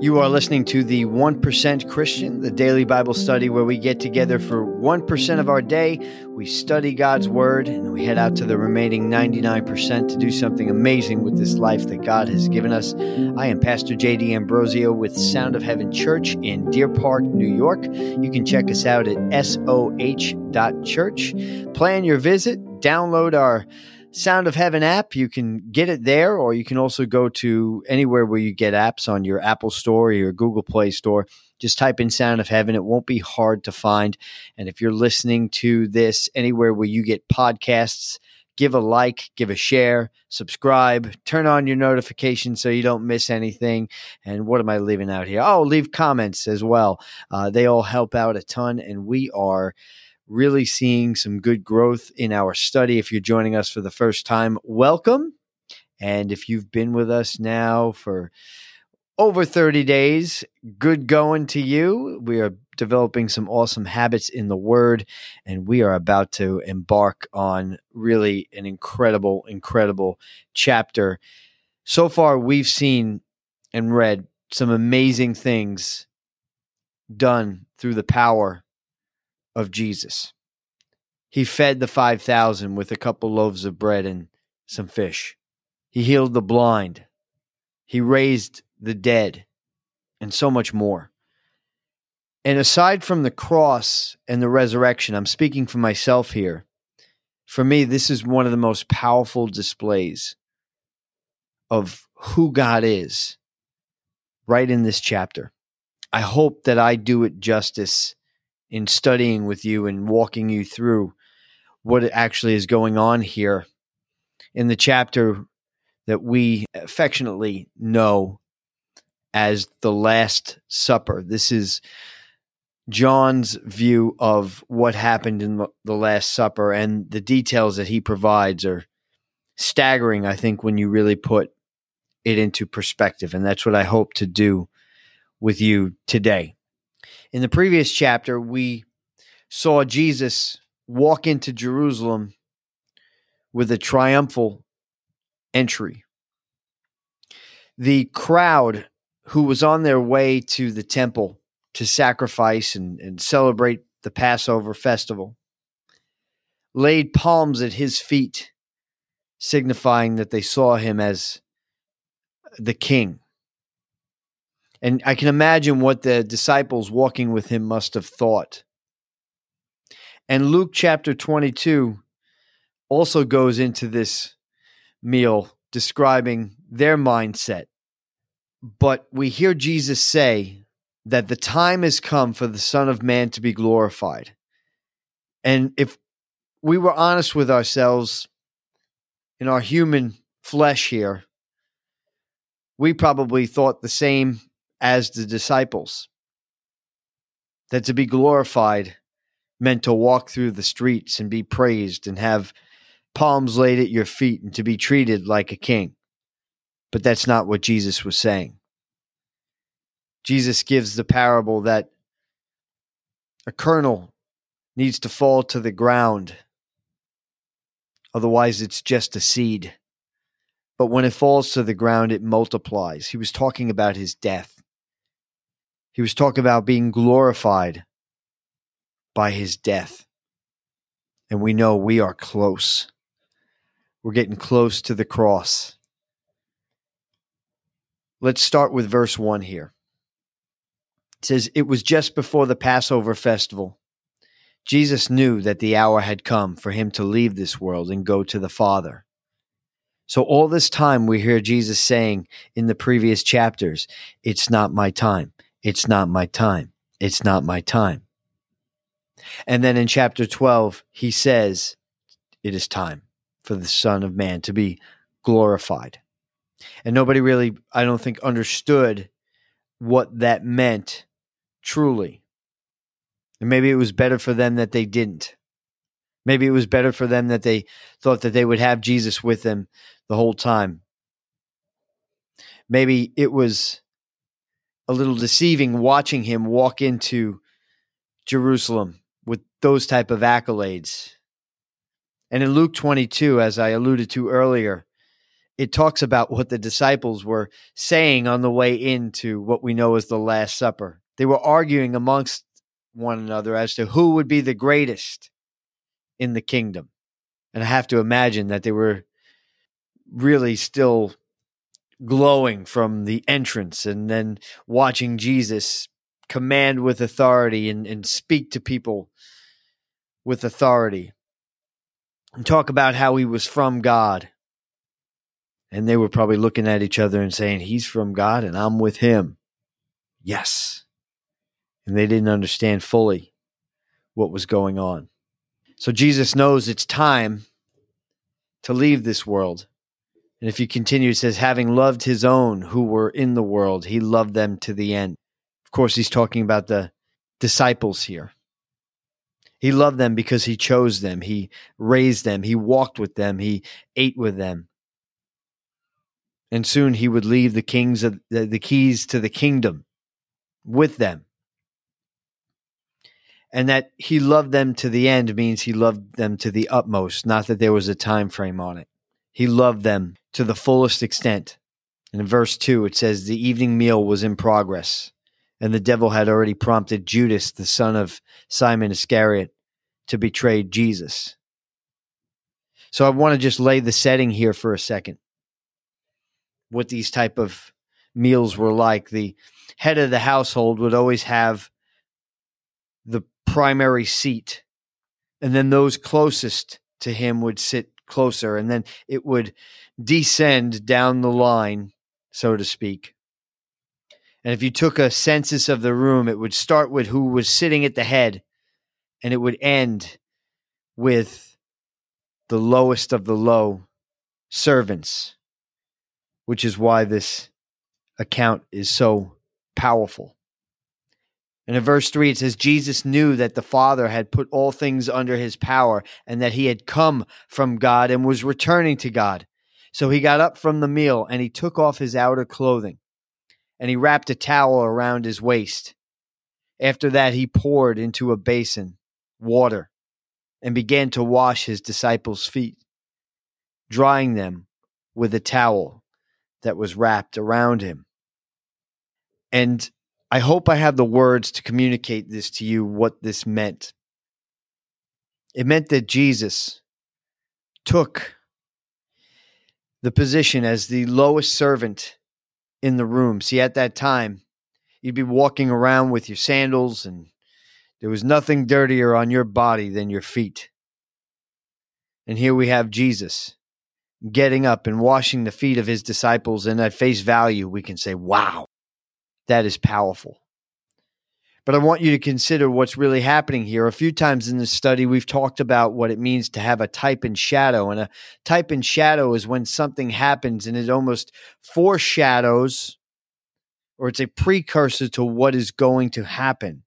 You are listening to the 1% Christian, the daily Bible study where we get together for 1% of our day. We study God's Word and we head out to the remaining 99% to do something amazing with this life that God has given us. I am Pastor Jay D'Ambrosio with Sound of Heaven Church in Deer Park, New York. You can check us out at soh.church. Plan your visit, download our Sound of Heaven app. You can get it there, or you can also go to anywhere where you get apps on your Apple Store or your Google Play Store. Just type in Sound of Heaven. It won't be hard to find. And if you're listening to this anywhere where you get podcasts, give a like, give a share, subscribe, turn on your notifications so you don't miss anything. And what am I leaving out here? Oh, leave comments as well. Uh, they all help out a ton, and we are really seeing some good growth in our study. If you're joining us for the first time, welcome. And if you've been with us now for over 30 days, good going to you. We are developing some awesome habits in the Word, and we are about to embark on really an incredible, incredible chapter. So far, we've seen and read some amazing things done through the power of Jesus. He fed the 5,000 with a couple loaves of bread and some fish. He healed the blind. He raised the dead and so much more. And aside from the cross and the resurrection, I'm speaking for myself here. For me, this is one of the most powerful displays of who God is right in this chapter. I hope that I do it justice in studying with you and walking you through what actually is going on here in the chapter that we affectionately know as the Last Supper. This is John's view of what happened in the Last Supper, and the details that he provides are staggering, I think, when you really put it into perspective. And that's what I hope to do with you today. In the previous chapter, we saw Jesus walk into Jerusalem with a triumphal entry. The crowd who was on their way to the temple to sacrifice and, and celebrate the Passover festival laid palms at his feet, signifying that they saw him as the king. And I can imagine what the disciples walking with him must have thought. And Luke chapter 22 also goes into this meal describing their mindset. But we hear Jesus say that the time has come for the Son of Man to be glorified. And if we were honest with ourselves in our human flesh here, we probably thought the same as the disciples. That to be glorified meant to walk through the streets and be praised and have palms laid at your feet and to be treated like a king. But that's not what Jesus was saying. Jesus gives the parable that a kernel needs to fall to the ground. Otherwise, it's just a seed. But when it falls to the ground, it multiplies. He was talking about his death. He was talking about being glorified by his death. And we know we are close. We're getting close to the cross. Let's start with verse 1 here. It says, It was just before the Passover festival. Jesus knew that the hour had come for him to leave this world and go to the Father. So, all this time, we hear Jesus saying in the previous chapters, It's not my time. It's not my time. It's not my time. And then in chapter 12, he says, It is time for the Son of Man to be glorified. And nobody really, I don't think, understood what that meant truly. And maybe it was better for them that they didn't. Maybe it was better for them that they thought that they would have Jesus with them the whole time. Maybe it was a little deceiving watching him walk into Jerusalem with those type of accolades. And in Luke 22, as I alluded to earlier, it talks about what the disciples were saying on the way into what we know as the Last Supper. They were arguing amongst one another as to who would be the greatest in the kingdom. And I have to imagine that they were really still glowing from the entrance and then watching Jesus command with authority and, and speak to people with authority and talk about how he was from God. And they were probably looking at each other and saying, He's from God and I'm with him. Yes. And they didn't understand fully what was going on. So Jesus knows it's time to leave this world. And if you continue, it says, having loved his own who were in the world, he loved them to the end. Of course, he's talking about the disciples here. He loved them because he chose them. He raised them. He walked with them. He ate with them. And soon he would leave the kings of the, the keys to the kingdom with them. And that he loved them to the end means he loved them to the utmost, not that there was a time frame on it. He loved them to the fullest extent. And in verse 2, it says, The evening meal was in progress, and the devil had already prompted Judas, the son of Simon Iscariot, to betray Jesus. So I want to just lay the setting here for a second. What these type of meals were like. The head of the household would always have the primary seat, and then those closest to him would sit closer, and then it would descend down the line, so to speak. And if you took a census of the room, it would start with who was sitting at the head and it would end with the lowest of the low servants, which is why this account is so powerful. And in verse 3, it says, Jesus knew that the Father had put all things under his power and that he had come from God and was returning to God. So he got up from the meal and he took off his outer clothing and he wrapped a towel around his waist. After that, he poured into a basin water and began to wash his disciples' feet, drying them with a towel that was wrapped around him. And I hope I have the words to communicate this to you what this meant. It meant that Jesus took the position as the lowest servant in the room. See, at that time, you'd be walking around with your sandals and there was nothing dirtier on your body than your feet. And here we have Jesus getting up and washing the feet of his disciples. And at face value, we can say, wow, that is powerful. But I want you to consider what's really happening here. A few times in this study, we've talked about what it means to have a type and shadow. And a type and shadow is when something happens and it almost foreshadows or it's a precursor to what is going to happen.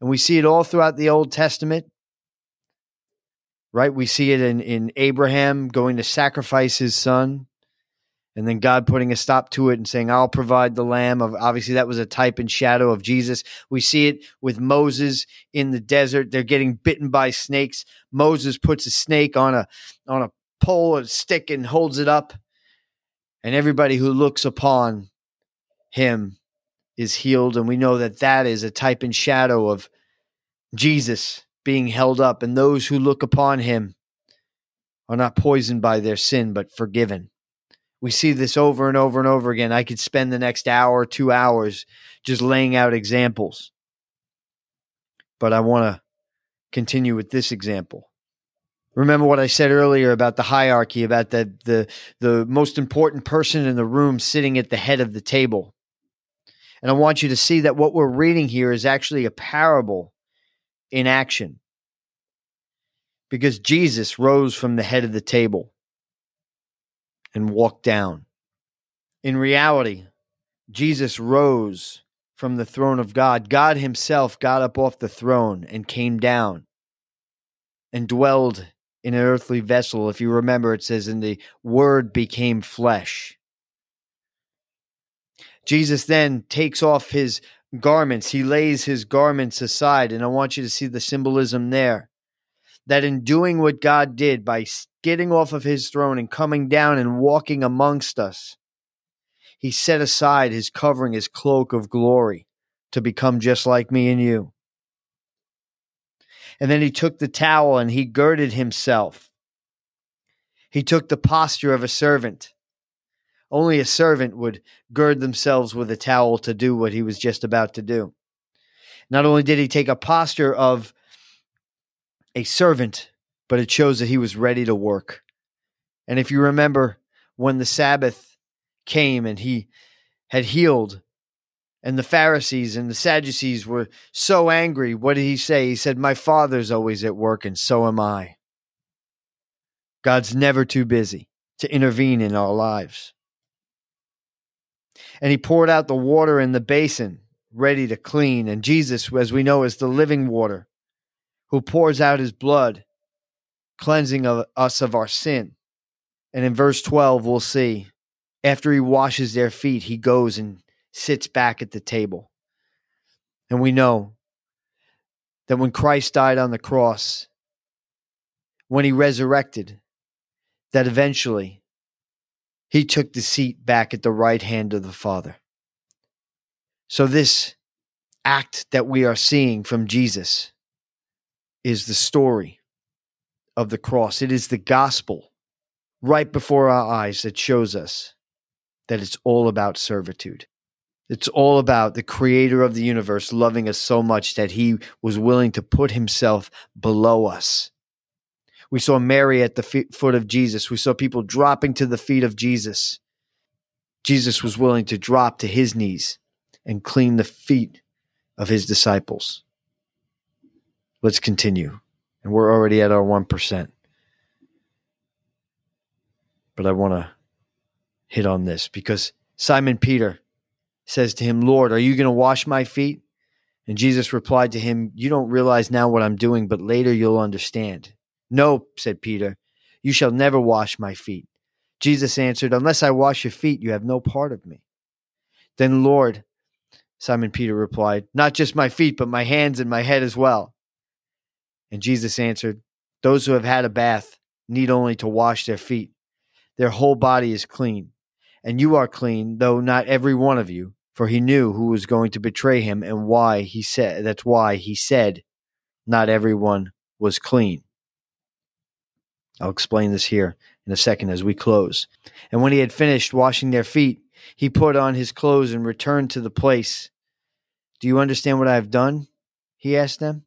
And we see it all throughout the Old Testament. Right? We see it in, in Abraham going to sacrifice his son, and then God putting a stop to it and saying, I'll provide the lamb of obviously that was a type and shadow of Jesus. We see it with Moses in the desert. They're getting bitten by snakes. Moses puts a snake on a on a pole, a stick, and holds it up. And everybody who looks upon him is healed. And we know that that is a type and shadow of Jesus being held up. And those who look upon him are not poisoned by their sin, but forgiven. We see this over and over and over again. I could spend the next hour, two hours just laying out examples. But I want to continue with this example. Remember what I said earlier about the hierarchy, about the, the, the most important person in the room sitting at the head of the table. And I want you to see that what we're reading here is actually a parable in action. Because Jesus rose from the head of the table and walked down. In reality, Jesus rose from the throne of God. God Himself got up off the throne and came down and dwelled in an earthly vessel. If you remember, it says, and the Word became flesh Jesus then takes off his garments. He lays his garments aside. And I want you to see the symbolism there that in doing what God did by getting off of his throne and coming down and walking amongst us, he set aside his covering, his cloak of glory to become just like me and you. And then he took the towel and he girded himself. He took the posture of a servant. Only a servant would gird themselves with a towel to do what he was just about to do. Not only did he take a posture of a servant, but it shows that he was ready to work. And if you remember when the Sabbath came and he had healed, and the Pharisees and the Sadducees were so angry, what did he say? He said, My father's always at work, and so am I. God's never too busy to intervene in our lives. And he poured out the water in the basin, ready to clean. And Jesus, as we know, is the living water who pours out his blood, cleansing of us of our sin. And in verse 12, we'll see after he washes their feet, he goes and sits back at the table. And we know that when Christ died on the cross, when he resurrected, that eventually he took the seat back at the right hand of the Father. So, this act that we are seeing from Jesus is the story of the cross. It is the gospel right before our eyes that shows us that it's all about servitude. It's all about the creator of the universe loving us so much that he was willing to put himself below us. We saw Mary at the foot of Jesus. We saw people dropping to the feet of Jesus. Jesus was willing to drop to his knees and clean the feet of his disciples. Let's continue. And we're already at our 1%. But I want to hit on this because Simon Peter says to him, Lord, are you going to wash my feet? And Jesus replied to him, You don't realize now what I'm doing, but later you'll understand. No, said Peter, you shall never wash my feet. Jesus answered, Unless I wash your feet, you have no part of me. Then, Lord, Simon Peter replied, Not just my feet, but my hands and my head as well. And Jesus answered, Those who have had a bath need only to wash their feet. Their whole body is clean and you are clean, though not every one of you. For he knew who was going to betray him and why he said that's why he said not everyone was clean. I'll explain this here in a second as we close. And when he had finished washing their feet, he put on his clothes and returned to the place. Do you understand what I have done? He asked them.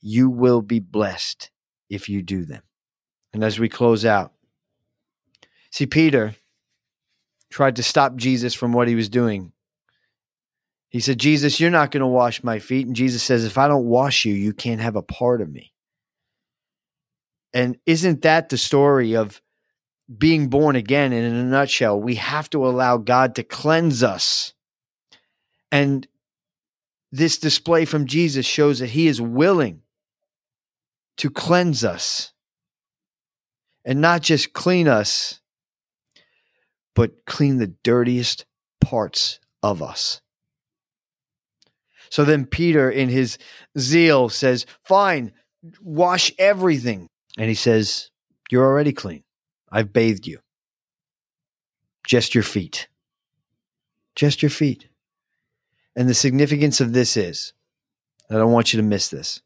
you will be blessed if you do them. And as we close out, see, Peter tried to stop Jesus from what he was doing. He said, Jesus, you're not going to wash my feet. And Jesus says, If I don't wash you, you can't have a part of me. And isn't that the story of being born again in a nutshell? We have to allow God to cleanse us. And this display from Jesus shows that he is willing to cleanse us and not just clean us, but clean the dirtiest parts of us. So then Peter, in his zeal, says, Fine, wash everything. And he says, You're already clean. I've bathed you. Just your feet. Just your feet. And the significance of this is, I don't want you to miss this,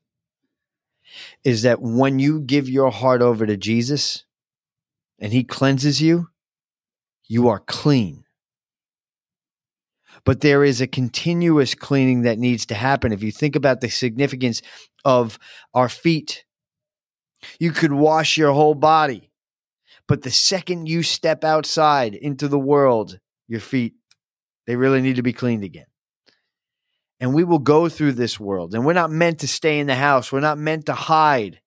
is that when you give your heart over to Jesus and he cleanses you, you are clean. But there is a continuous cleaning that needs to happen. If you think about the significance of our feet, you could wash your whole body. But the second you step outside into the world, your feet, they really need to be cleaned again. And we will go through this world. And we're not meant to stay in the house. We're not meant to hide.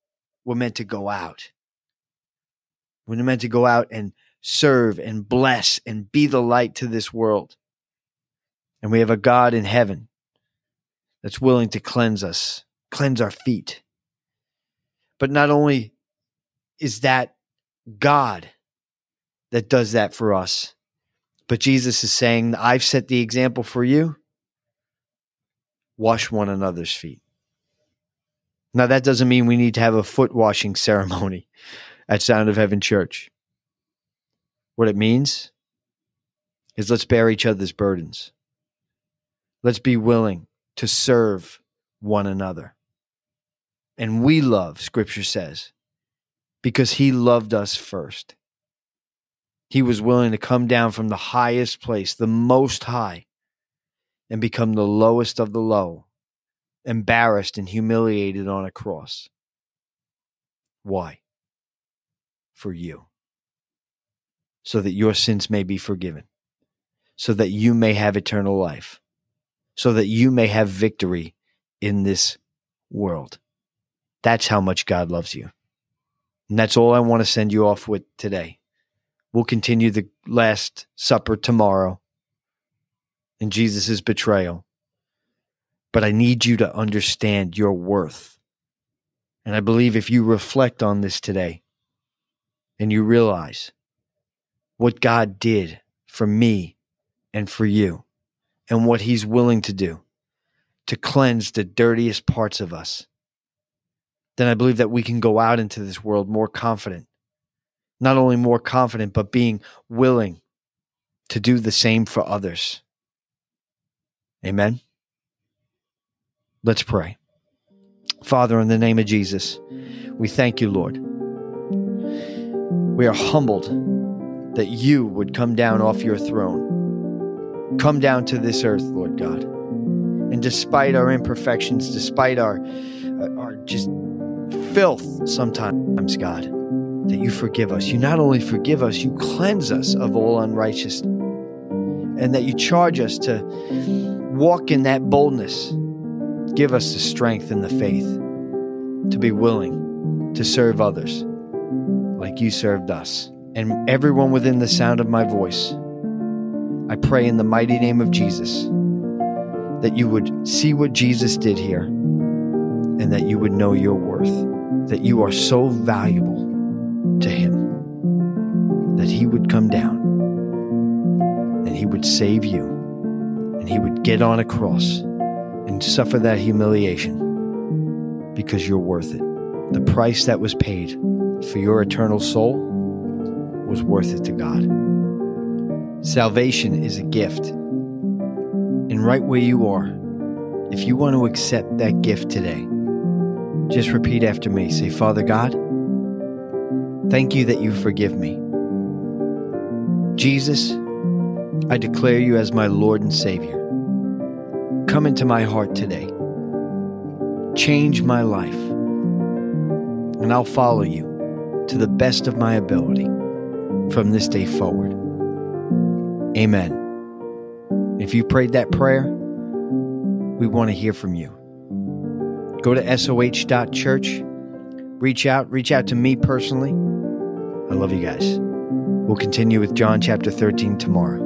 We're meant to go out. We're meant to go out and serve and bless and be the light to this world. And we have a God in heaven that's willing to cleanse us, cleanse our feet. But not only is that God that does that for us, but Jesus is saying, I've set the example for you. Wash one another's feet. Now, that doesn't mean we need to have a foot washing ceremony at Sound of Heaven Church. What it means is let's bear each other's burdens. Let's be willing to serve one another. And we love, Scripture says, because He loved us first. He was willing to come down from the highest place, the most high, and become the lowest of the low, embarrassed and humiliated on a cross. Why? For you. So that your sins may be forgiven, so that you may have eternal life so that you may have victory in this world. That's how much God loves you. And that's all I want to send you off with today. We'll continue the Last Supper tomorrow and Jesus' betrayal. But I need you to understand your worth. And I believe if you reflect on this today and you realize what God did for me and for you, and what he's willing to do to cleanse the dirtiest parts of us, then I believe that we can go out into this world more confident. Not only more confident, but being willing to do the same for others. Amen. Let's pray. Father, in the name of Jesus, we thank you, Lord. We are humbled that you would come down off your throne come down to this earth, Lord God. And despite our imperfections, despite our, uh, our just filth sometimes, God, that you forgive us. You not only forgive us, you cleanse us of all unrighteousness. And that you charge us to walk in that boldness. Give us the strength and the faith to be willing to serve others like you served us. And everyone within the sound of my voice, I pray in the mighty name of Jesus that you would see what Jesus did here and that you would know your worth, that you are so valuable to Him, that He would come down and He would save you and He would get on a cross and suffer that humiliation because you're worth it. The price that was paid for your eternal soul was worth it to God. Salvation is a gift. And right where you are, if you want to accept that gift today, just repeat after me. Say, Father God, thank you that you forgive me. Jesus, I declare you as my Lord and Savior. Come into my heart today. Change my life. And I'll follow you to the best of my ability from this day forward. Amen. If you prayed that prayer, we want to hear from you. Go to soh.church, reach out, reach out to me personally. I love you guys. We'll continue with John chapter 13 tomorrow.